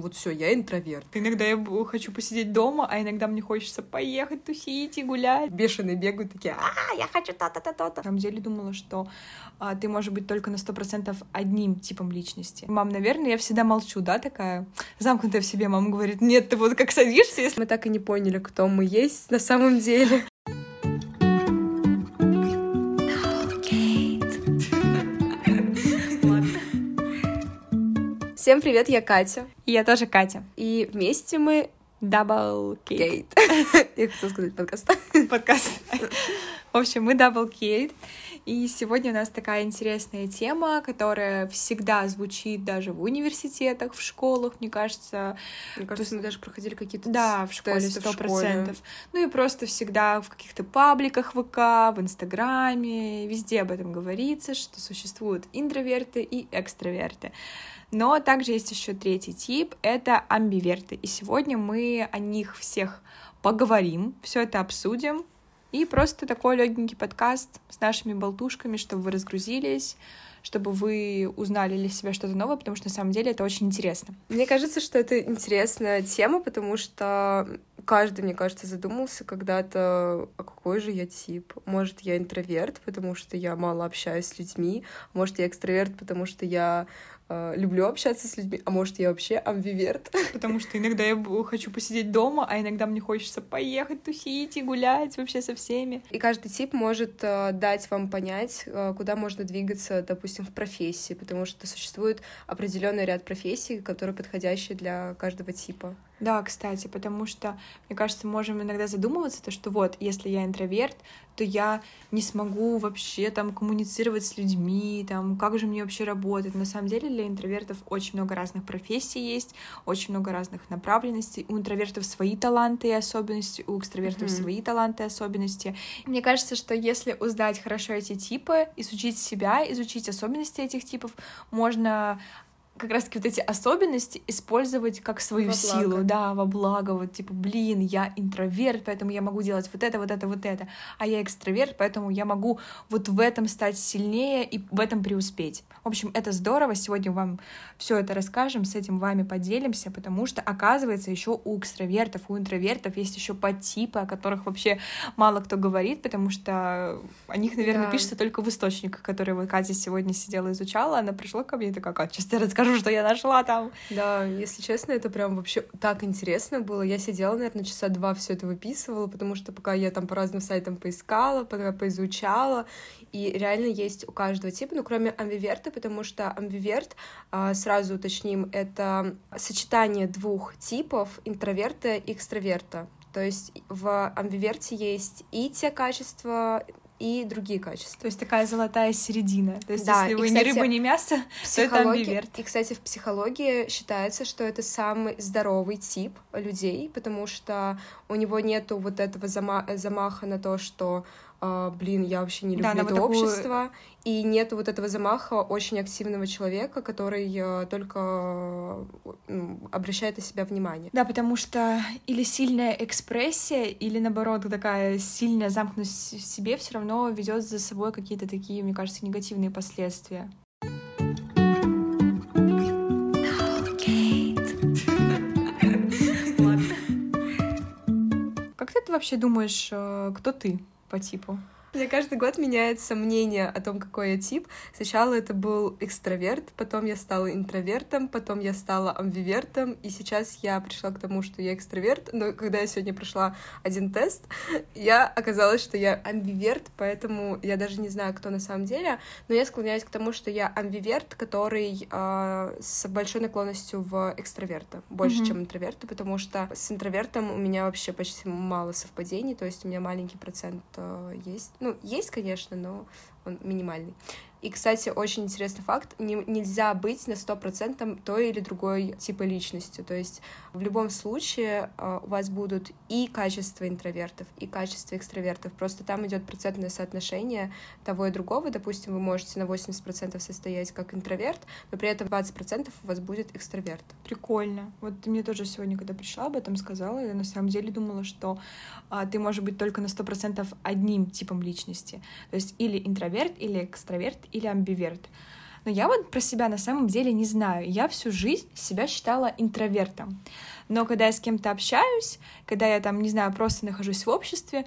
ну вот все, я интроверт. Иногда я хочу посидеть дома, а иногда мне хочется поехать тусить и гулять. Бешеные бегают такие, а, я хочу то-то-то-то. На самом деле думала, что а, ты можешь быть только на сто процентов одним типом личности. Мам, наверное, я всегда молчу, да, такая замкнутая в себе. Мама говорит, нет, ты вот как садишься, если... Мы так и не поняли, кто мы есть на самом деле. Всем привет, я Катя. И я тоже Катя. И вместе мы Double Kate. Я хотела сказать подкаст. Подкаст. В общем, мы Double Kate. И сегодня у нас такая интересная тема, которая всегда звучит даже в университетах, в школах, мне кажется. Мне кажется, мы даже проходили какие-то Да, в школе сто процентов. Ну и просто всегда в каких-то пабликах ВК, в Инстаграме, везде об этом говорится, что существуют интроверты и экстраверты. Но также есть еще третий тип — это амбиверты. И сегодня мы о них всех поговорим, все это обсудим. И просто такой легенький подкаст с нашими болтушками, чтобы вы разгрузились, чтобы вы узнали для себя что-то новое, потому что на самом деле это очень интересно. Мне кажется, что это интересная тема, потому что каждый, мне кажется, задумался когда-то, а какой же я тип? Может, я интроверт, потому что я мало общаюсь с людьми, может, я экстраверт, потому что я э, люблю общаться с людьми, а может, я вообще амбиверт. Потому что иногда я хочу посидеть дома, а иногда мне хочется поехать тусить и гулять вообще со всеми. И каждый тип может э, дать вам понять, э, куда можно двигаться, допустим, в профессии, потому что существует определенный ряд профессий, которые подходящие для каждого типа. Да, кстати, потому что, мне кажется, можем иногда задумываться, то, что вот, если я интроверт, то я не смогу вообще там коммуницировать с людьми, там, как же мне вообще работать. На самом деле для интровертов очень много разных профессий есть, очень много разных направленностей. У интровертов свои таланты и особенности, у экстравертов mm-hmm. свои таланты и особенности. Мне кажется, что если узнать хорошо эти типы, изучить себя, изучить особенности этих типов, можно как раз-таки вот эти особенности использовать как свою во силу, благо. да, во благо, вот типа, блин, я интроверт, поэтому я могу делать вот это, вот это, вот это, а я экстраверт, поэтому я могу вот в этом стать сильнее и в этом преуспеть. В общем, это здорово, сегодня вам все это расскажем, с этим вами поделимся, потому что, оказывается, еще у экстравертов, у интровертов есть еще подтипы, о которых вообще мало кто говорит, потому что о них, наверное, да. пишется только в источниках, которые вот Катя сегодня сидела, изучала, она пришла ко мне и такая, Катя, сейчас я расскажу расскажу, что я нашла там. Да, если честно, это прям вообще так интересно было. Я сидела, наверное, часа два все это выписывала, потому что пока я там по разным сайтам поискала, пока поизучала, и реально есть у каждого типа, ну, кроме амбиверта, потому что амбиверт, а, сразу уточним, это сочетание двух типов интроверта и экстраверта. То есть в амбиверте есть и те качества, и другие качества. То есть такая золотая середина. То есть да, если вы и, кстати, ни рыба, ни мясо, то это амбиверт. И, кстати, в психологии считается, что это самый здоровый тип людей, потому что у него нету вот этого зама замаха на то, что блин, я вообще не люблю да, это вот общество, и нет вот этого замаха очень активного человека, который а, только ну, обращает на себя внимание. Да, потому что или сильная экспрессия, или наоборот такая сильная замкнутость в себе все равно ведет за собой какие-то такие, мне кажется, негативные последствия. Как ты вообще думаешь, э, кто ты? По типу. Меня каждый год меняется мнение о том, какой я тип. Сначала это был экстраверт, потом я стала интровертом, потом я стала амбивертом, и сейчас я пришла к тому, что я экстраверт. Но когда я сегодня прошла один тест, я оказалась, что я амбиверт, поэтому я даже не знаю, кто на самом деле. Но я склоняюсь к тому, что я амбиверт, который э, с большой наклонностью в экстраверта, больше, mm-hmm. чем интроверта, потому что с интровертом у меня вообще почти мало совпадений, то есть у меня маленький процент э, есть ну, есть, конечно, но он минимальный. И, кстати, очень интересный факт, не, нельзя быть на сто процентов той или другой типа личности. То есть в любом случае э, у вас будут и качества интровертов, и качества экстравертов. Просто там идет процентное соотношение того и другого. Допустим, вы можете на 80% состоять как интроверт, но при этом 20% у вас будет экстраверт. Прикольно. Вот ты мне тоже сегодня, когда пришла, об этом сказала, я на самом деле думала, что а, ты можешь быть только на сто процентов одним типом личности. То есть или интроверт, или экстраверт, или амбиверт. Но я вот про себя на самом деле не знаю. Я всю жизнь себя считала интровертом. Но когда я с кем-то общаюсь, когда я там, не знаю, просто нахожусь в обществе,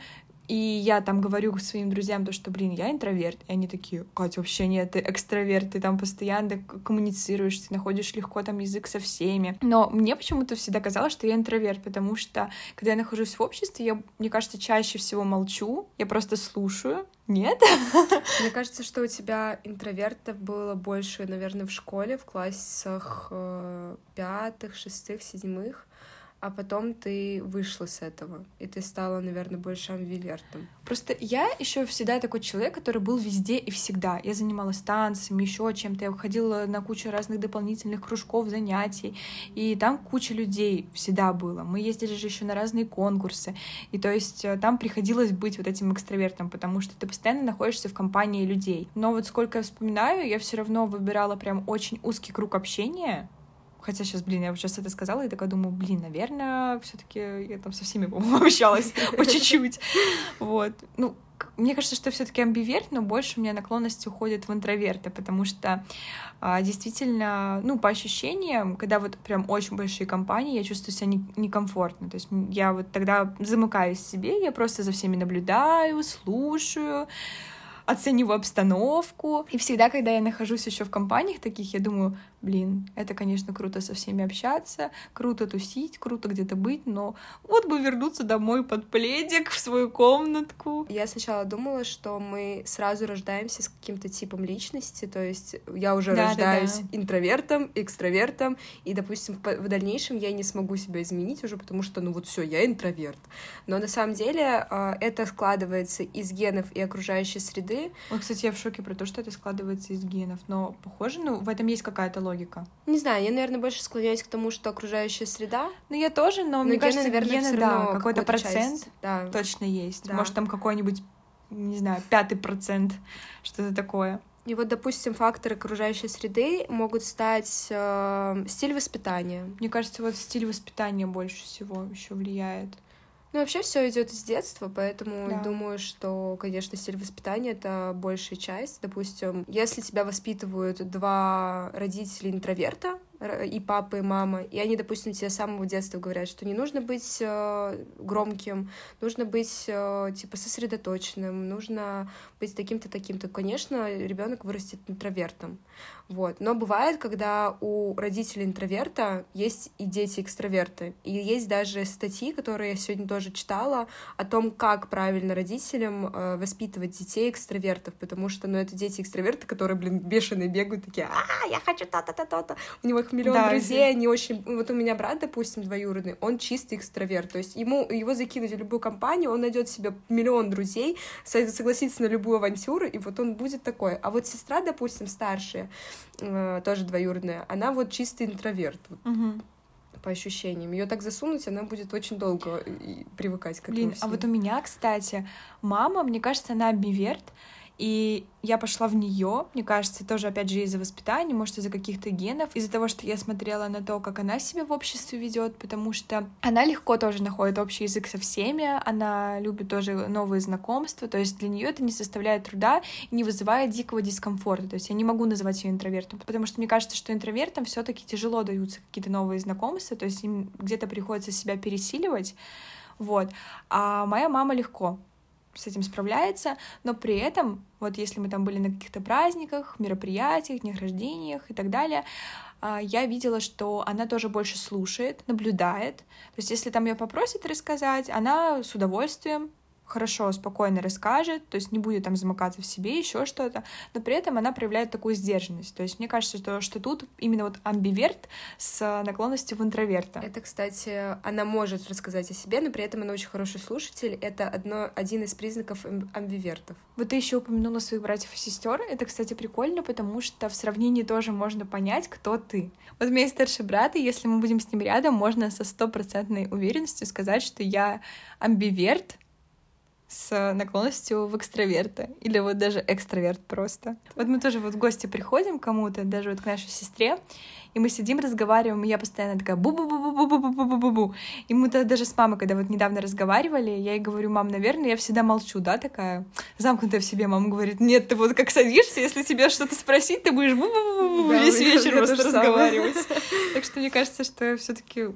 и я там говорю своим друзьям то, что, блин, я интроверт. И они такие, Катя, вообще нет, ты экстраверт, ты там постоянно коммуницируешь, ты находишь легко там язык со всеми. Но мне почему-то всегда казалось, что я интроверт, потому что, когда я нахожусь в обществе, я, мне кажется, чаще всего молчу, я просто слушаю, нет? Мне кажется, что у тебя интровертов было больше, наверное, в школе, в классах э, пятых, шестых, седьмых а потом ты вышла с этого, и ты стала, наверное, больше амбивертом. Просто я еще всегда такой человек, который был везде и всегда. Я занималась танцами, еще чем-то. Я уходила на кучу разных дополнительных кружков, занятий. И там куча людей всегда было. Мы ездили же еще на разные конкурсы. И то есть э, там приходилось быть вот этим экстравертом, потому что ты постоянно находишься в компании людей. Но вот сколько я вспоминаю, я все равно выбирала прям очень узкий круг общения, Хотя сейчас, блин, я вот сейчас это сказала и такая думаю, блин, наверное, все таки я там со всеми, по-моему, общалась по чуть-чуть. Вот. Ну, мне кажется, что все-таки амбиверт, но больше у меня наклонности уходят в интроверты, потому что а, действительно, ну, по ощущениям, когда вот прям очень большие компании, я чувствую себя не, некомфортно. То есть я вот тогда замыкаюсь в себе, я просто за всеми наблюдаю, слушаю, оцениваю обстановку. И всегда, когда я нахожусь еще в компаниях таких, я думаю, блин, это, конечно, круто со всеми общаться, круто тусить, круто где-то быть, но вот бы вернуться домой под пледик в свою комнатку. Я сначала думала, что мы сразу рождаемся с каким-то типом личности, то есть я уже да, рождаюсь да, да. интровертом, экстравертом, и, допустим, в дальнейшем я не смогу себя изменить уже, потому что, ну вот все, я интроверт. Но на самом деле а, это складывается из генов и окружающей среды. Вот, кстати, я в шоке про то, что это складывается из генов, но похоже, ну, в этом есть какая-то логика логика? Не знаю, я, наверное, больше склоняюсь к тому, что окружающая среда. Ну, я тоже, но, но мне гены, кажется, наверное, гены, да, какой-то процент часть, да. точно есть. Да. Может, там какой-нибудь, не знаю, пятый процент, что-то такое. И вот, допустим, факторы окружающей среды могут стать э, стиль воспитания. Мне кажется, вот стиль воспитания больше всего еще влияет. Ну, вообще все идет из детства, поэтому да. думаю, что, конечно, стиль воспитания это большая часть. Допустим, если тебя воспитывают два родителя интроверта, и папа, и мама, и они, допустим, тебе с самого детства говорят, что не нужно быть э, громким, нужно быть, э, типа, сосредоточенным, нужно быть таким-то, таким-то. Конечно, ребенок вырастет интровертом. Вот. Но бывает, когда у родителей интроверта есть и дети экстраверты. И есть даже статьи, которые я сегодня тоже читала, о том, как правильно родителям э, воспитывать детей экстравертов, потому что, ну, это дети экстраверты, которые, блин, бешеные бегают, такие, а, я хочу то-то, то-то. У него их миллион да, друзей, они очень... Вот у меня брат, допустим, двоюродный, он чистый экстраверт, то есть ему, его закинуть в любую компанию, он найдет себе миллион друзей, согласится на любую авантюру, и вот он будет такой. А вот сестра, допустим, старшая, э, тоже двоюродная, она вот чистый интроверт. Угу по ощущениям. Ее так засунуть, она будет очень долго привыкать к этому. Блин, всему. а вот у меня, кстати, мама, мне кажется, она амбиверт, и я пошла в нее, мне кажется, тоже, опять же, из-за воспитания, может, из-за каких-то генов, из-за того, что я смотрела на то, как она себя в обществе ведет, потому что она легко тоже находит общий язык со всеми, она любит тоже новые знакомства, то есть для нее это не составляет труда и не вызывает дикого дискомфорта. То есть я не могу называть ее интровертом, потому что мне кажется, что интровертам все-таки тяжело даются какие-то новые знакомства, то есть им где-то приходится себя пересиливать. Вот. А моя мама легко с этим справляется, но при этом, вот если мы там были на каких-то праздниках, мероприятиях, днях рождениях и так далее, а, я видела, что она тоже больше слушает, наблюдает. То есть, если там ее попросят рассказать, она с удовольствием хорошо, спокойно расскажет, то есть не будет там замыкаться в себе, еще что-то, но при этом она проявляет такую сдержанность. То есть мне кажется, что, что тут именно вот амбиверт с наклонностью в интроверта. Это, кстати, она может рассказать о себе, но при этом она очень хороший слушатель. Это одно, один из признаков амбивертов. Вот ты еще упомянула своих братьев и сестер. Это, кстати, прикольно, потому что в сравнении тоже можно понять, кто ты. Вот у меня есть старший брат, и если мы будем с ним рядом, можно со стопроцентной уверенностью сказать, что я амбиверт, с наклонностью в экстраверта. Или вот даже экстраверт просто. Вот мы тоже вот в гости приходим кому-то, даже вот к нашей сестре, и мы сидим, разговариваем, и я постоянно такая бу-бу-бу-бу-бу-бу-бу-бу-бу. И мы -то даже с мамой, когда вот недавно разговаривали, я ей говорю, мам, наверное, я всегда молчу, да, такая замкнутая в себе. Мама говорит, нет, ты вот как садишься, если тебя что-то спросить, ты будешь бу-бу-бу-бу весь вечер просто разговаривать. Так что мне кажется, что все таки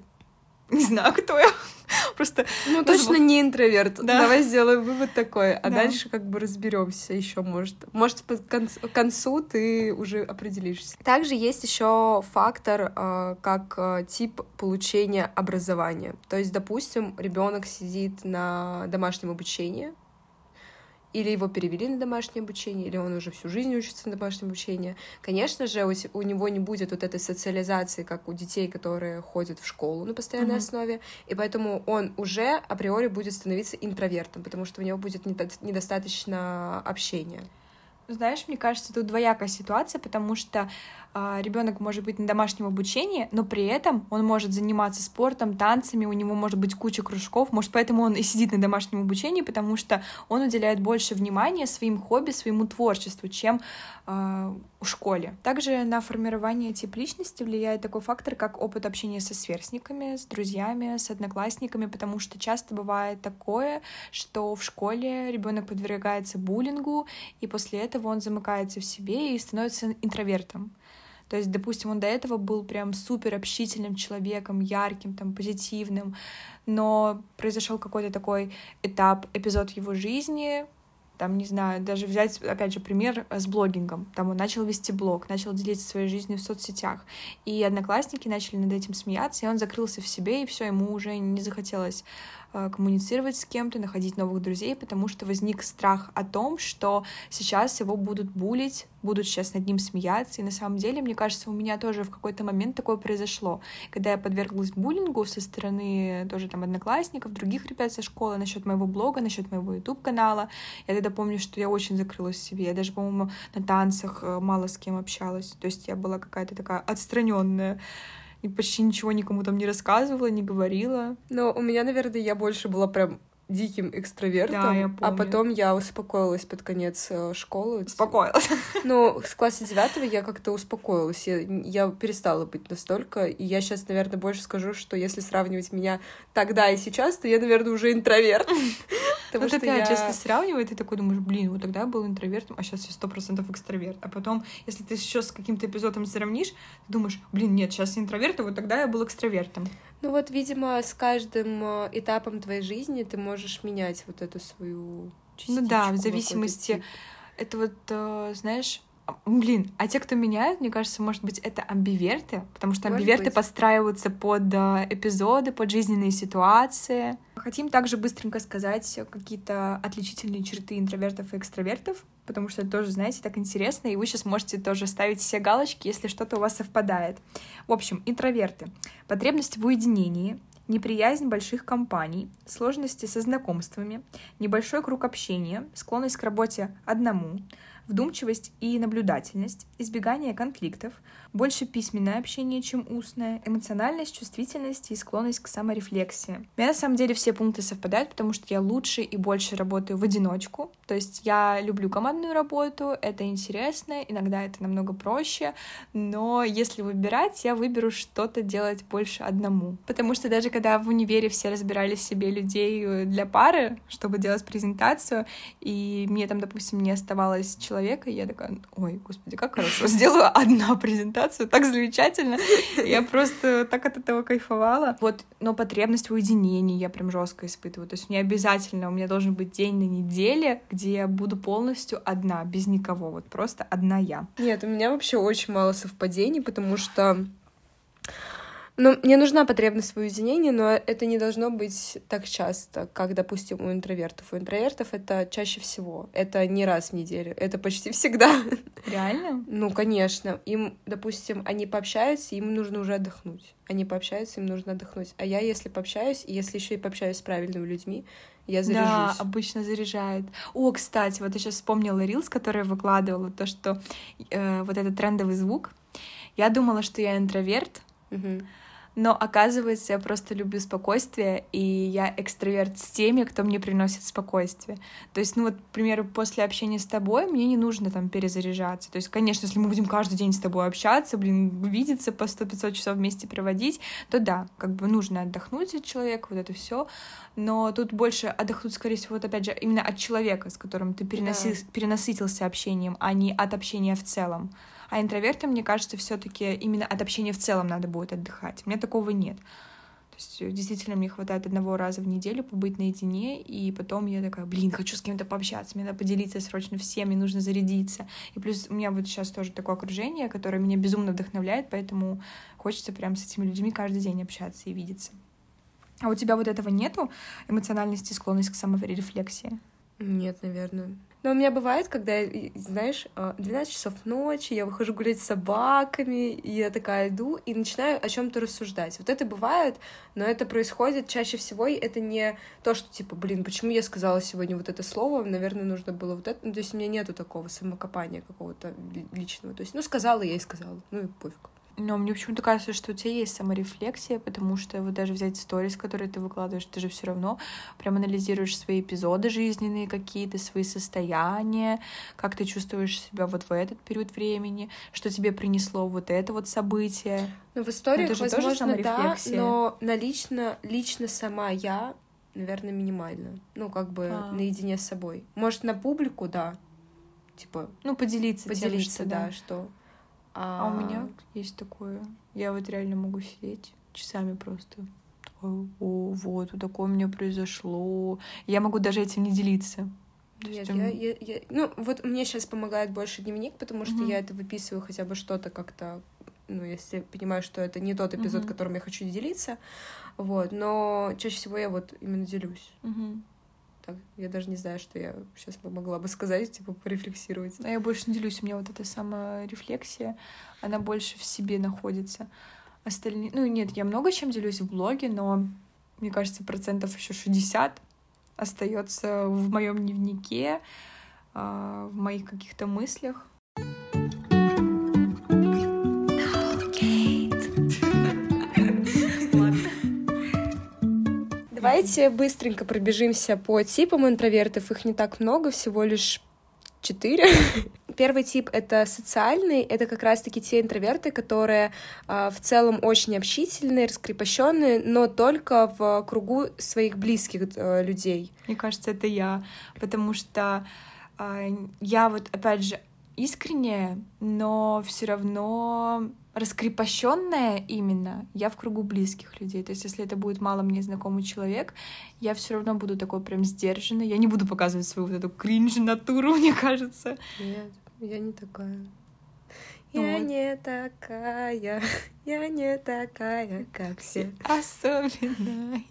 не знаю, кто я. Просто. Ну, точно не интроверт. Да. Давай сделаем вывод такой. А да. дальше как бы разберемся еще, может. Может, к концу ты уже определишься. Также есть еще фактор, э, как э, тип получения образования. То есть, допустим, ребенок сидит на домашнем обучении, или его перевели на домашнее обучение, или он уже всю жизнь учится на домашнем обучении. Конечно же, у, него не будет вот этой социализации, как у детей, которые ходят в школу на постоянной mm-hmm. основе, и поэтому он уже априори будет становиться интровертом, потому что у него будет недо- недостаточно общения. Знаешь, мне кажется, тут двоякая ситуация, потому что ребенок может быть на домашнем обучении, но при этом он может заниматься спортом, танцами, у него может быть куча кружков, может, поэтому он и сидит на домашнем обучении, потому что он уделяет больше внимания своим хобби, своему творчеству, чем в школе. Также на формирование тип личности влияет такой фактор, как опыт общения со сверстниками, с друзьями, с одноклассниками, потому что часто бывает такое, что в школе ребенок подвергается буллингу, и после этого он замыкается в себе и становится интровертом. То есть, допустим, он до этого был прям супер общительным человеком, ярким, там, позитивным, но произошел какой-то такой этап, эпизод его жизни, там, не знаю, даже взять, опять же, пример с блогингом. Там он начал вести блог, начал делиться своей жизнью в соцсетях. И одноклассники начали над этим смеяться, и он закрылся в себе, и все, ему уже не захотелось Э, коммуницировать с кем-то, находить новых друзей, потому что возник страх о том, что сейчас его будут булить, будут сейчас над ним смеяться. И на самом деле, мне кажется, у меня тоже в какой-то момент такое произошло. Когда я подверглась буллингу со стороны тоже там одноклассников, других ребят со школы насчет моего блога, насчет моего YouTube-канала. Я тогда помню, что я очень закрылась в себе. Я даже, по-моему, на танцах э, мало с кем общалась. То есть я была какая-то такая отстраненная и почти ничего никому там не рассказывала, не говорила. Но у меня, наверное, я больше была прям диким экстравертом, да, я а потом я успокоилась под конец э, школы. Успокоилась. Ну, с класса девятого я как-то успокоилась. Я, я перестала быть настолько. И я сейчас, наверное, больше скажу, что если сравнивать меня тогда и сейчас, то я, наверное, уже интроверт. Потому ну, что я... если сравнивать, ты такой думаешь, блин, вот тогда я был интровертом, а сейчас я сто процентов экстраверт. А потом, если ты еще с каким-то эпизодом сравнишь, ты думаешь, блин, нет, сейчас я интроверт, а вот тогда я был экстравертом. Ну вот, видимо, с каждым э, этапом твоей жизни ты можешь менять вот эту свою частичку. Ну да, в зависимости... Это вот, э, знаешь, Блин, а те, кто меняет, мне кажется, может быть, это амбиверты, потому что может амбиверты быть. подстраиваются под э, эпизоды, под жизненные ситуации. Хотим также быстренько сказать какие-то отличительные черты интровертов и экстравертов, потому что это тоже, знаете, так интересно, и вы сейчас можете тоже ставить все галочки, если что-то у вас совпадает. В общем, интроверты. Потребность в уединении, неприязнь больших компаний, сложности со знакомствами, небольшой круг общения, склонность к работе одному, вдумчивость и наблюдательность, избегание конфликтов, больше письменное общение, чем устное, эмоциональность, чувствительность и склонность к саморефлексии. У меня на самом деле все пункты совпадают, потому что я лучше и больше работаю в одиночку. То есть я люблю командную работу, это интересно, иногда это намного проще, но если выбирать, я выберу что-то делать больше одному. Потому что даже когда в универе все разбирали себе людей э, для пары, чтобы делать презентацию, и мне там, допустим, не оставалось человека, и я такая, ой, господи, как хорошо, сделаю одна презентацию, так замечательно. Я просто так от этого кайфовала. Вот, но потребность в уединении я прям жестко испытываю. То есть мне обязательно, у меня должен быть день на неделе, где я буду полностью одна, без никого, вот просто одна я. Нет, у меня вообще очень мало совпадений, потому что ну, мне нужна потребность в уединении, но это не должно быть так часто, как, допустим, у интровертов. У интровертов это чаще всего. Это не раз в неделю. Это почти всегда. Реально? Ну, конечно. Им, допустим, они пообщаются, им нужно уже отдохнуть. Они пообщаются, им нужно отдохнуть. А я, если пообщаюсь, и если еще и пообщаюсь с правильными людьми, я заряжусь. Да, обычно заряжает. О, кстати, вот я сейчас вспомнила Рилс, который выкладывала, то, что э, вот этот трендовый звук. Я думала, что я интроверт, угу Но оказывается, я просто люблю спокойствие, и я экстраверт с теми, кто мне приносит спокойствие. То есть, ну вот, к примеру, после общения с тобой мне не нужно там перезаряжаться. То есть, конечно, если мы будем каждый день с тобой общаться, блин, видеться по 100-500 часов вместе проводить, то да, как бы нужно отдохнуть от человека, вот это все. Но тут больше отдохнуть, скорее всего, вот опять же, именно от человека, с которым ты переноси... да. перенасытился общением, а не от общения в целом. А интровертам, мне кажется, все-таки именно от общения в целом надо будет отдыхать. У меня такого нет. То есть э, действительно мне хватает одного раза в неделю побыть наедине, и потом я такая, блин, хочу с кем-то пообщаться, мне надо поделиться срочно всем, мне нужно зарядиться. И плюс у меня вот сейчас тоже такое окружение, которое меня безумно вдохновляет, поэтому хочется прям с этими людьми каждый день общаться и видеться. А у тебя вот этого нету эмоциональности, склонность к саморефлексии? Нет, наверное. Но у меня бывает, когда, знаешь, 12 а, часов ночи, я выхожу гулять с собаками, и я такая иду и начинаю о чем то рассуждать. Вот это бывает, но это происходит чаще всего, и это не то, что типа, блин, почему я сказала сегодня вот это слово, наверное, нужно было вот это. Ну, то есть у меня нету такого самокопания какого-то личного. То есть, ну, сказала я и сказала, ну и пофиг. Но мне почему-то кажется, что у тебя есть саморефлексия, потому что вот даже взять сторис, которые ты выкладываешь, ты же все равно прям анализируешь свои эпизоды жизненные какие-то, свои состояния, как ты чувствуешь себя вот в этот период времени, что тебе принесло вот это вот событие. Ну, в историях, ну, возможно, да, но на лично, лично сама я, наверное, минимально. Ну, как бы а. наедине с собой. Может, на публику, да. Типа... Ну, поделиться Поделиться, тем, что, да, что а... а у меня есть такое. Я вот реально могу сидеть часами просто. О, вот, вот такое у меня произошло. Я могу даже этим не делиться. Нет, я, я, я, ну вот мне сейчас помогает больше дневник, потому что mm-hmm. я это выписываю хотя бы что-то как-то, ну если понимаю, что это не тот эпизод, mm-hmm. которым я хочу делиться, вот, но чаще всего я вот именно делюсь. Mm-hmm так, я даже не знаю, что я сейчас могла бы сказать, типа, порефлексировать. А я больше не делюсь, у меня вот эта самая рефлексия, она больше в себе находится. Остальные, ну нет, я много чем делюсь в блоге, но мне кажется, процентов еще 60 остается в моем дневнике, а, в моих каких-то мыслях. Давайте быстренько пробежимся по типам интровертов. Их не так много, всего лишь четыре. Первый тип — это социальный, это как раз-таки те интроверты, которые э, в целом очень общительные, раскрепощенные, но только в кругу своих близких э, людей. Мне кажется, это я, потому что э, я вот, опять же, искренняя, но все равно раскрепощенная именно, я в кругу близких людей. То есть, если это будет мало мне знакомый человек, я все равно буду такой прям сдержанной. Я не буду показывать свою вот эту кринж-натуру, мне кажется. Нет, я не такая. Ну я вот. не такая, я не такая, как все. Особенная.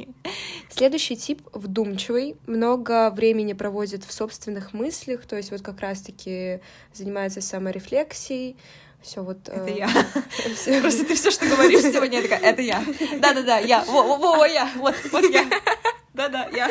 Следующий тип вдумчивый, много времени проводит в собственных мыслях, то есть вот как раз-таки занимается саморефлексией, все вот... Это э, я. Просто ты все, что говоришь сегодня, я такая, это я. Да-да-да, я. Во-во-во, я. Вот, вот я. Да-да, я.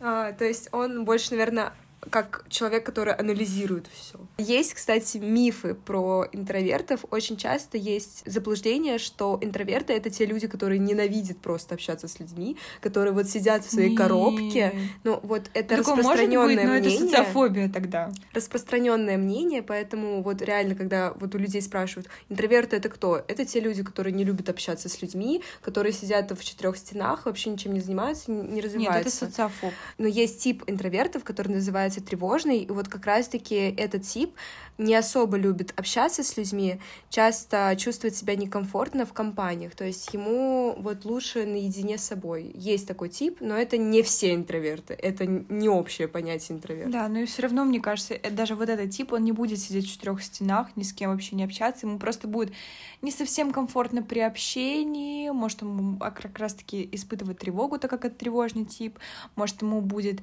А, то есть он больше, наверное, как человек, который анализирует все. Есть, кстати, мифы про интровертов. Очень часто есть заблуждение, что интроверты — это те люди, которые ненавидят просто общаться с людьми, которые вот сидят в своей Нет. коробке. Ну, вот это Такое распространенное быть, но мнение. это социофобия тогда. Распространенное мнение, поэтому вот реально, когда вот у людей спрашивают, интроверты — это кто? Это те люди, которые не любят общаться с людьми, которые сидят в четырех стенах, вообще ничем не занимаются, не развиваются. Нет, это социофоб. Но есть тип интровертов, который называется является тревожной. И вот как раз-таки этот тип не особо любит общаться с людьми, часто чувствует себя некомфортно в компаниях. То есть ему вот лучше наедине с собой. Есть такой тип, но это не все интроверты. Это не общее понятие интроверта. Да, но и все равно, мне кажется, э, даже вот этот тип, он не будет сидеть в четырех стенах, ни с кем вообще не общаться. Ему просто будет не совсем комфортно при общении. Может, ему как раз-таки испытывать тревогу, так как это тревожный тип. Может, ему будет а,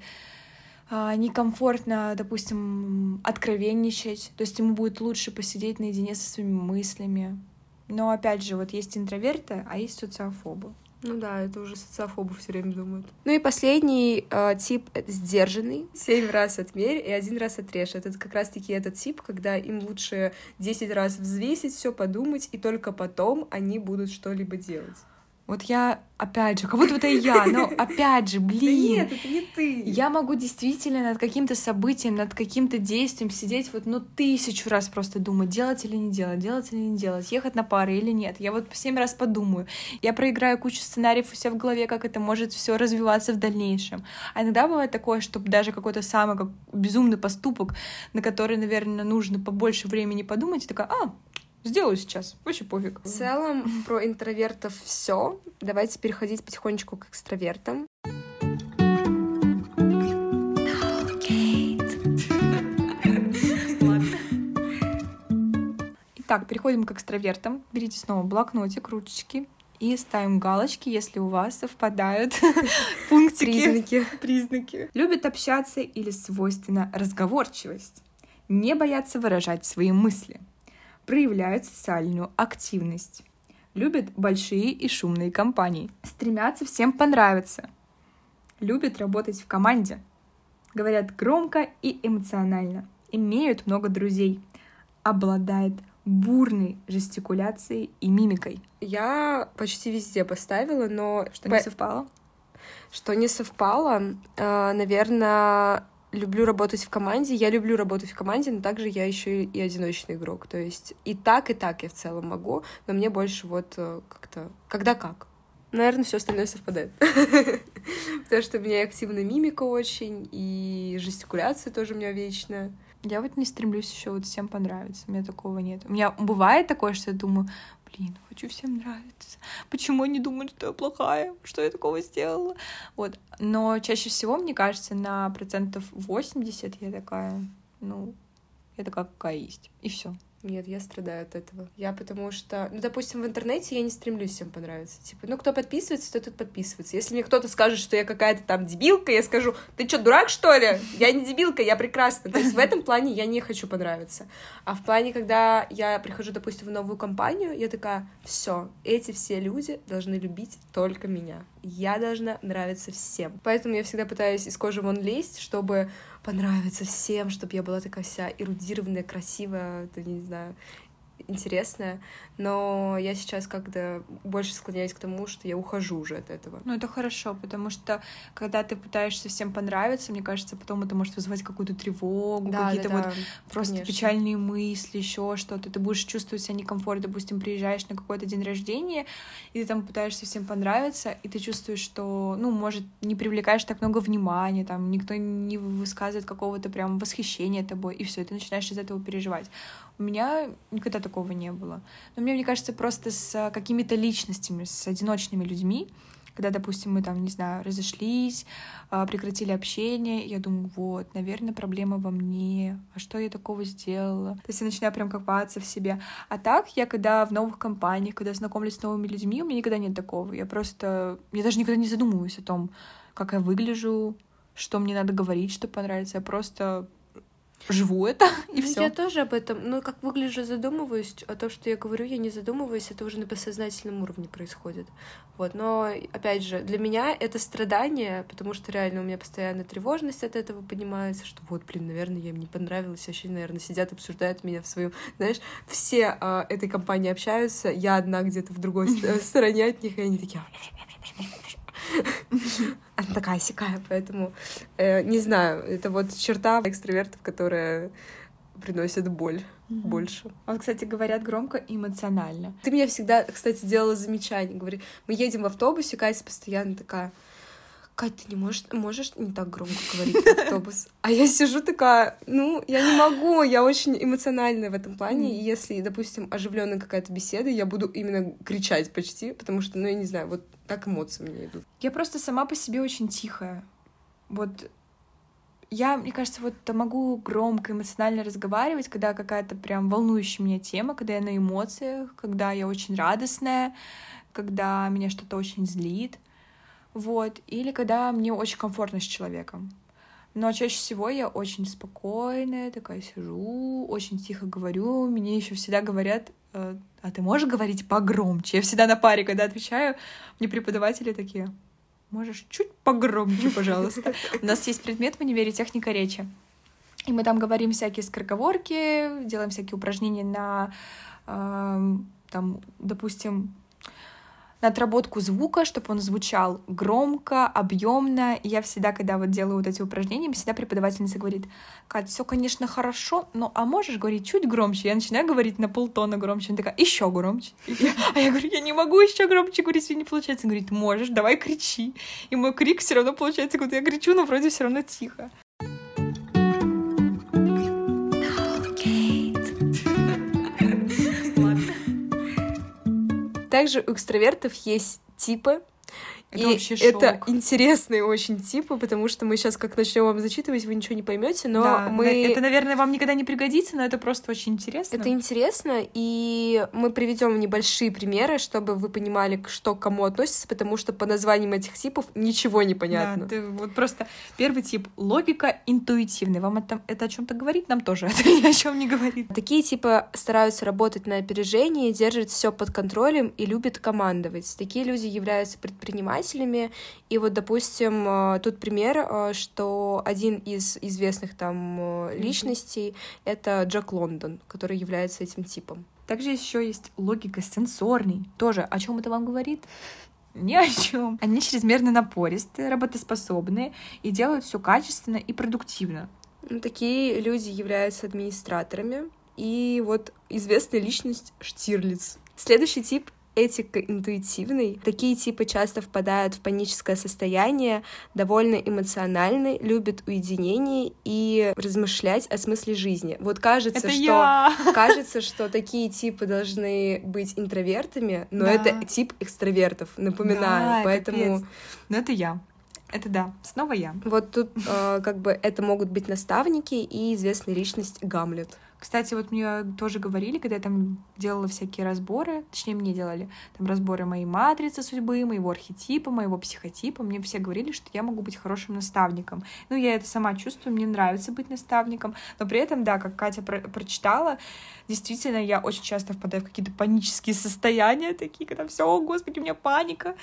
некомфортно, допустим, откровенничать, то есть ему будет лучше посидеть наедине со своими мыслями. Но опять же, вот есть интроверты, а есть социофобы. Ну да, это уже социофобы все время думают. Ну и последний э, тип — сдержанный. Семь раз отмерь и один раз отрежь. Это как раз-таки этот тип, когда им лучше десять раз взвесить все, подумать, и только потом они будут что-либо делать. Вот я, опять же, как будто это я, но опять же, блин. Да нет, это не ты. Я могу действительно над каким-то событием, над каким-то действием сидеть вот, ну, тысячу раз просто думать, делать или не делать, делать или не делать, ехать на пары или нет. Я вот семь раз подумаю. Я проиграю кучу сценариев у себя в голове, как это может все развиваться в дальнейшем. А иногда бывает такое, что даже какой-то самый как безумный поступок, на который, наверное, нужно побольше времени подумать, и такая, а, Сделаю сейчас, вообще пофиг. В целом про интровертов все. Давайте переходить потихонечку к экстравертам. Итак, переходим к экстравертам. Берите снова блокнотик, ручечки и ставим галочки, если у вас совпадают пунктики. Признаки. Любит общаться или свойственна разговорчивость. Не боятся выражать свои мысли проявляют социальную активность, любят большие и шумные компании, стремятся всем понравиться, любят работать в команде, говорят громко и эмоционально, имеют много друзей, обладает бурной жестикуляцией и мимикой. Я почти везде поставила, но... Что не совпало? Что не совпало, э, наверное, люблю работать в команде. Я люблю работать в команде, но также я еще и одиночный игрок. То есть и так, и так я в целом могу, но мне больше вот э, как-то... Когда как. Наверное, все остальное совпадает. Потому что у меня активная мимика очень, и жестикуляция тоже у меня вечная. Я вот не стремлюсь еще вот всем понравиться. У меня такого нет. У меня бывает такое, что я думаю, блин, хочу всем нравиться. Почему они думают, что я плохая? Что я такого сделала? Вот. Но чаще всего, мне кажется, на процентов 80 я такая, ну, я такая, какая есть. И все. Нет, я страдаю от этого. Я потому что, ну, допустим, в интернете я не стремлюсь всем понравиться. Типа, ну, кто подписывается, то тот подписывается. Если мне кто-то скажет, что я какая-то там дебилка, я скажу, ты что, дурак, что ли? Я не дебилка, я прекрасна. То есть в этом плане я не хочу понравиться. А в плане, когда я прихожу, допустим, в новую компанию, я такая, все, эти все люди должны любить только меня. Я должна нравиться всем. Поэтому я всегда пытаюсь из кожи вон лезть, чтобы понравиться всем, чтобы я была такая вся эрудированная, красивая, ты не знаю, интересная, но я сейчас как-то больше склоняюсь к тому, что я ухожу уже от этого. Ну, это хорошо, потому что когда ты пытаешься всем понравиться, мне кажется, потом это может вызывать какую-то тревогу, да, какие-то да, вот да, просто конечно. печальные мысли, еще что-то. Ты будешь чувствовать себя некомфортно, допустим, приезжаешь на какой-то день рождения, и ты там пытаешься всем понравиться, и ты чувствуешь, что, ну, может, не привлекаешь так много внимания, там, никто не высказывает какого-то прям восхищения тобой, и все, и ты начинаешь из этого переживать. У меня никогда такого не было. Но мне, мне кажется, просто с какими-то личностями, с одиночными людьми, когда, допустим, мы там, не знаю, разошлись, а, прекратили общение, я думаю, вот, наверное, проблема во мне, а что я такого сделала? То есть я начинаю прям копаться в себе. А так, я когда в новых компаниях, когда знакомлюсь с новыми людьми, у меня никогда нет такого. Я просто, я даже никогда не задумываюсь о том, как я выгляжу, что мне надо говорить, чтобы понравиться. Я просто живу это, и ну, все. Я тоже об этом, ну, как выгляжу, задумываюсь, а то, что я говорю, я не задумываюсь, это уже на подсознательном уровне происходит. Вот, но, опять же, для меня это страдание, потому что реально у меня постоянно тревожность от этого поднимается, что вот, блин, наверное, я им не понравилась, вообще, наверное, сидят, обсуждают меня в своем, знаешь, все э, этой компании общаются, я одна где-то в другой стороне от них, и они такие она такая сякая, поэтому э, не знаю, это вот черта экстравертов, которая приносит боль mm-hmm. больше. Вот, кстати, говорят громко и эмоционально. Ты мне всегда, кстати, делала замечание, говори, мы едем в автобусе, Катя постоянно такая, Кать, ты не можешь, можешь не так громко говорить в автобус? А я сижу такая, ну, я не могу, я очень эмоциональная в этом плане, и если, допустим, оживленная какая-то беседа, я буду именно кричать почти, потому что, ну, я не знаю, вот так эмоции мне идут. Я просто сама по себе очень тихая. Вот я, мне кажется, вот могу громко, эмоционально разговаривать, когда какая-то прям волнующая меня тема, когда я на эмоциях, когда я очень радостная, когда меня что-то очень злит. Вот. Или когда мне очень комфортно с человеком. Но чаще всего я очень спокойная, такая сижу, очень тихо говорю. Мне еще всегда говорят, э, а ты можешь говорить погромче? Я всегда на паре, когда отвечаю, мне преподаватели такие, можешь чуть погромче, пожалуйста. У нас есть предмет в универе техника речи. И мы там говорим всякие скороговорки, делаем всякие упражнения на, э, там, допустим, на отработку звука, чтобы он звучал громко, объемно. Я всегда, когда вот делаю вот эти упражнения, всегда преподавательница говорит, Кать, все, конечно, хорошо, но а можешь говорить чуть громче? Я начинаю говорить на полтона громче. Она такая, еще громче. а я говорю, я не могу еще громче говорить, не получается. Она говорит, можешь, давай кричи. И мой крик все равно получается, когда я кричу, но вроде все равно тихо. Также у экстравертов есть типы, это и вообще шок. это интересные очень типы, потому что мы сейчас как начнем вам зачитывать, вы ничего не поймете, но Да, мы... Это, наверное, вам никогда не пригодится, но это просто очень интересно. Это интересно, и мы приведем небольшие примеры, чтобы вы понимали, что к кому относится, потому что по названиям этих типов ничего не понятно. Да, ты вот просто первый тип — логика интуитивный. Вам это, это о чем то говорит? Нам тоже это ни о чем не говорит. Такие типы стараются работать на опережении, держат все под контролем и любят командовать. Такие люди являются предпринимателями, и вот, допустим, э, тут пример, э, что один из известных там э, личностей — это Джек Лондон, который является этим типом. Также еще есть логика сенсорный. Тоже о чем это вам говорит? Ни о чем. Они чрезмерно напористые, работоспособные и делают все качественно и продуктивно. Ну, такие люди являются администраторами. И вот известная личность Штирлиц. Следующий тип этико-интуитивный. Такие типы часто впадают в паническое состояние, довольно эмоциональны, любят уединение и размышлять о смысле жизни. Вот кажется, это что я. кажется, что такие типы должны быть интровертами, но Да. это тип экстравертов, напоминаю. Да, Поэтому капец. Но это я. Это да, снова я. вот тут э, как бы это могут быть наставники и известная личность Гамлет. Кстати, вот мне тоже говорили, когда я там делала всякие разборы, точнее, мне делали там разборы моей матрицы судьбы, моего архетипа, моего психотипа, мне все говорили, что я могу быть хорошим наставником. Ну, я это сама чувствую, мне нравится быть наставником, но при этом, да, как Катя про- прочитала, действительно, я очень часто впадаю в какие-то панические состояния такие, когда все, о, господи, у меня паника.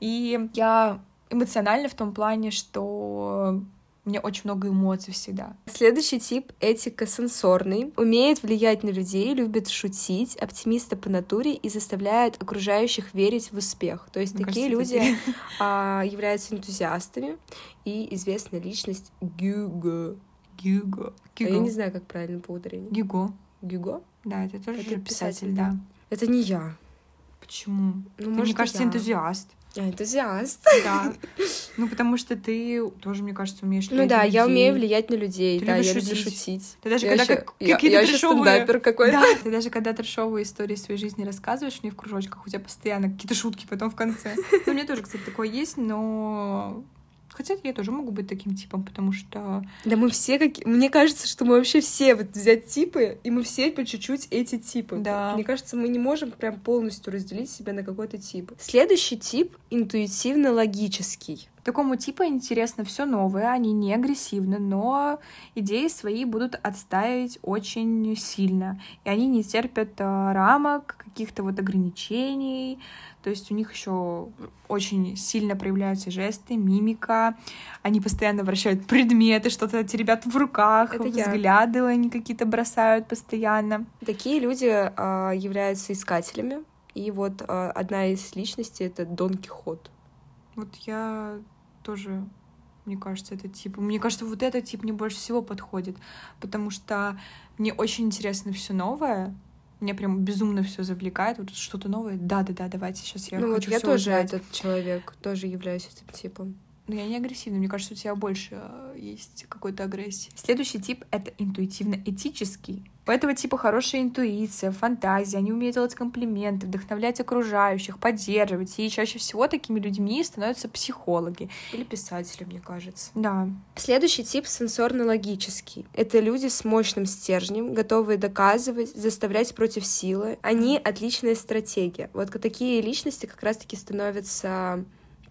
И я эмоционально в том плане, что у меня очень много эмоций всегда. Следующий тип — этико-сенсорный. Умеет влиять на людей, любит шутить, оптимиста по натуре и заставляет окружающих верить в успех. То есть Мне такие кажется, люди а, являются энтузиастами. И известная личность Гюго. Гюго. А Я Гюго. не знаю, как правильно по ударению. Гюго. Гюго? Да, это тоже Это писатель, писатель, да. Это не я. Почему? Ну, Ты, может, мне кажется, я. энтузиаст. Я энтузиаст. Да. Ну, потому что ты тоже, мне кажется, умеешь Ну да, я умею влиять на людей. Ты да, я люблю шутить. Ты даже Я когда как- какие-то я трешовые- какой-то. Да, ты даже когда трешовые истории своей жизни рассказываешь мне в кружочках, у тебя постоянно какие-то шутки потом в конце. Ну, у меня тоже, кстати, такое есть, но... Хотя я тоже могу быть таким типом, потому что... Да мы все какие... Мне кажется, что мы вообще все вот взять типы, и мы все по чуть-чуть эти типы. Да. Мне кажется, мы не можем прям полностью разделить себя на какой-то тип. Следующий тип — интуитивно-логический. Такому типу интересно все новое, они не агрессивны, но идеи свои будут отстаивать очень сильно. И они не терпят а, рамок, каких-то вот ограничений. То есть у них еще очень сильно проявляются жесты, мимика. Они постоянно вращают предметы, что-то теребят в руках, Это я. взгляды они какие-то бросают постоянно. Такие люди а, являются искателями. И вот а, одна из личностей — это Дон Кихот. Вот я тоже, мне кажется, этот тип. Мне кажется, вот этот тип мне больше всего подходит, потому что мне очень интересно все новое. Меня прям безумно все завлекает. Вот что-то новое. Да, да, да, давайте сейчас я ну вот хочу я всё тоже узнать. этот человек, тоже являюсь этим типом. Но я не агрессивна. Мне кажется, у тебя больше э, есть какой-то агрессии. Следующий тип — это интуитивно-этический. У этого типа хорошая интуиция, фантазия, они умеют делать комплименты, вдохновлять окружающих, поддерживать. И чаще всего такими людьми становятся психологи. Или писатели, мне кажется. Да, Следующий тип сенсорно-логический. Это люди с мощным стержнем, готовые доказывать, заставлять против силы. Они отличная стратегия. Вот такие личности как раз-таки становятся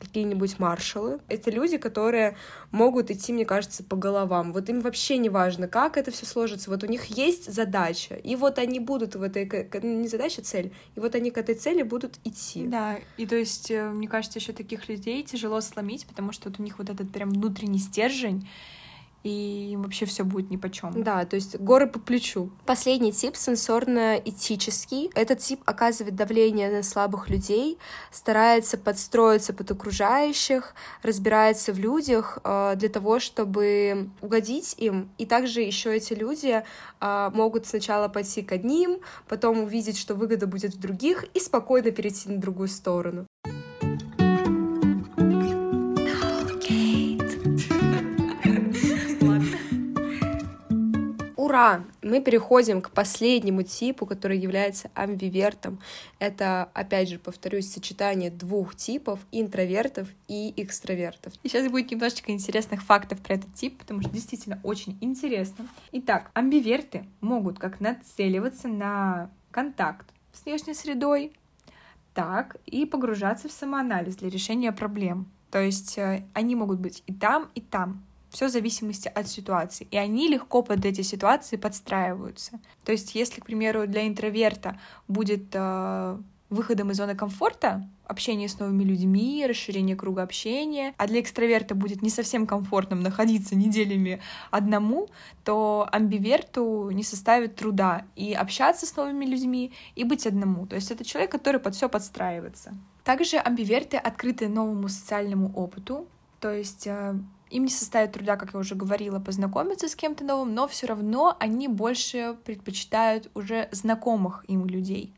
какие-нибудь маршалы. Это люди, которые могут идти, мне кажется, по головам. Вот им вообще не важно, как это все сложится. Вот у них есть задача, и вот они будут в этой... Не задача, а цель. И вот они к этой цели будут идти. Да, и то есть, э, мне кажется, еще таких людей тяжело сломить, потому что вот у них вот этот прям внутренний стержень, и им вообще все будет ни по чем. Да, то есть горы по плечу. Последний тип сенсорно-этический. Этот тип оказывает давление на слабых людей, старается подстроиться под окружающих, разбирается в людях э, для того, чтобы угодить им. И также еще эти люди э, могут сначала пойти к одним, потом увидеть, что выгода будет в других, и спокойно перейти на другую сторону. Ура! Мы переходим к последнему типу, который является амбивертом. Это, опять же, повторюсь, сочетание двух типов — интровертов и экстравертов. И сейчас будет немножечко интересных фактов про этот тип, потому что действительно очень интересно. Итак, амбиверты могут как нацеливаться на контакт с внешней средой, так и погружаться в самоанализ для решения проблем. То есть э, они могут быть и там, и там. Все в зависимости от ситуации. И они легко под эти ситуации подстраиваются. То есть, если, к примеру, для интроверта будет э, выходом из зоны комфорта общение с новыми людьми, расширение круга общения, а для экстраверта будет не совсем комфортным находиться неделями одному, то амбиверту не составит труда и общаться с новыми людьми, и быть одному. То есть это человек, который под все подстраивается. Также амбиверты открыты новому социальному опыту, то есть э, им не составит труда, как я уже говорила, познакомиться с кем-то новым, но все равно они больше предпочитают уже знакомых им людей.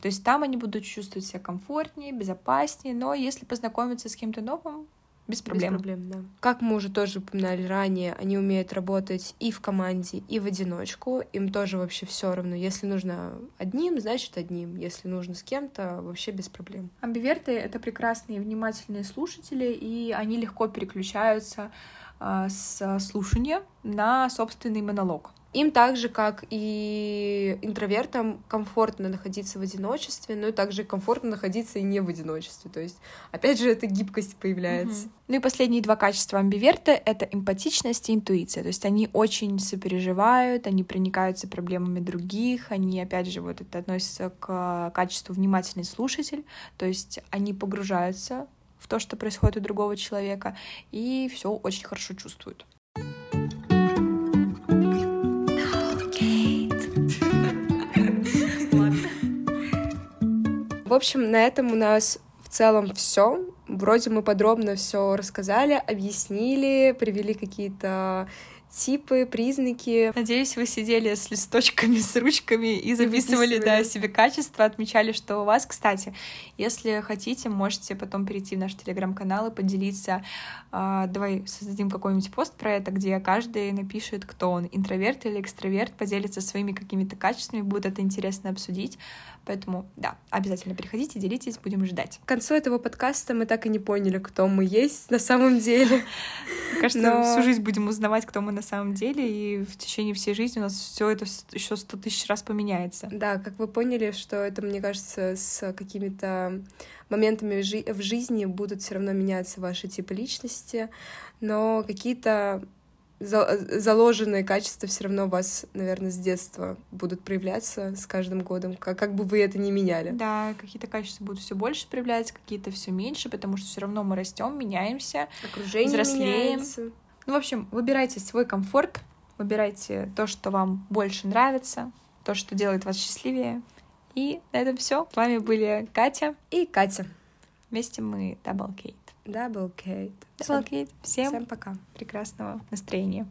То есть там они будут чувствовать себя комфортнее, безопаснее, но если познакомиться с кем-то новым, без проблем. Без проблем, да. Как мы уже тоже упоминали ранее, они умеют работать и в команде, и в одиночку. Им тоже вообще все равно. Если нужно одним, значит одним. Если нужно с кем-то, вообще без проблем. Амбиверты — это прекрасные внимательные слушатели, и они легко переключаются э, с слушания на собственный монолог. Им так же, как и интровертам, комфортно находиться в одиночестве, но и также комфортно находиться и не в одиночестве. То есть, опять же, эта гибкость появляется. Угу. Ну и последние два качества амбиверта — это эмпатичность и интуиция. То есть они очень сопереживают, они проникаются проблемами других, они, опять же, вот это относится к качеству внимательный слушатель, то есть они погружаются в то, что происходит у другого человека, и все очень хорошо чувствуют. В общем, на этом у нас в целом все. Вроде мы подробно все рассказали, объяснили, привели какие-то типы, признаки. Надеюсь, вы сидели с листочками, с ручками и записывали, да, себе качество, отмечали, что у вас, кстати, если хотите, можете потом перейти в наш телеграм-канал и поделиться. Э, давай создадим какой-нибудь пост про это, где каждый напишет, кто он, интроверт или экстраверт, поделится своими какими-то качествами, будет это интересно обсудить. Поэтому, да, обязательно приходите, делитесь, будем ждать. К концу этого подкаста мы так и не поняли, кто мы есть на самом деле. Кажется, Но... всю жизнь будем узнавать, кто мы на самом деле, и в течение всей жизни у нас все это еще сто тысяч раз поменяется. Да, как вы поняли, что это, мне кажется, с какими-то моментами в жизни будут все равно меняться ваши типы личности, но какие-то заложенные качества все равно у вас, наверное, с детства будут проявляться с каждым годом, как, как бы вы это ни меняли. Да, какие-то качества будут все больше проявляться, какие-то все меньше, потому что все равно мы растем, меняемся, окружение взрослеем. Меняется. Ну, в общем, выбирайте свой комфорт, выбирайте то, что вам больше нравится, то, что делает вас счастливее. И на этом все. С вами были Катя и Катя. Вместе мы Double Kate. Double Kate. Double Kate. Всем, Всем пока. Прекрасного настроения.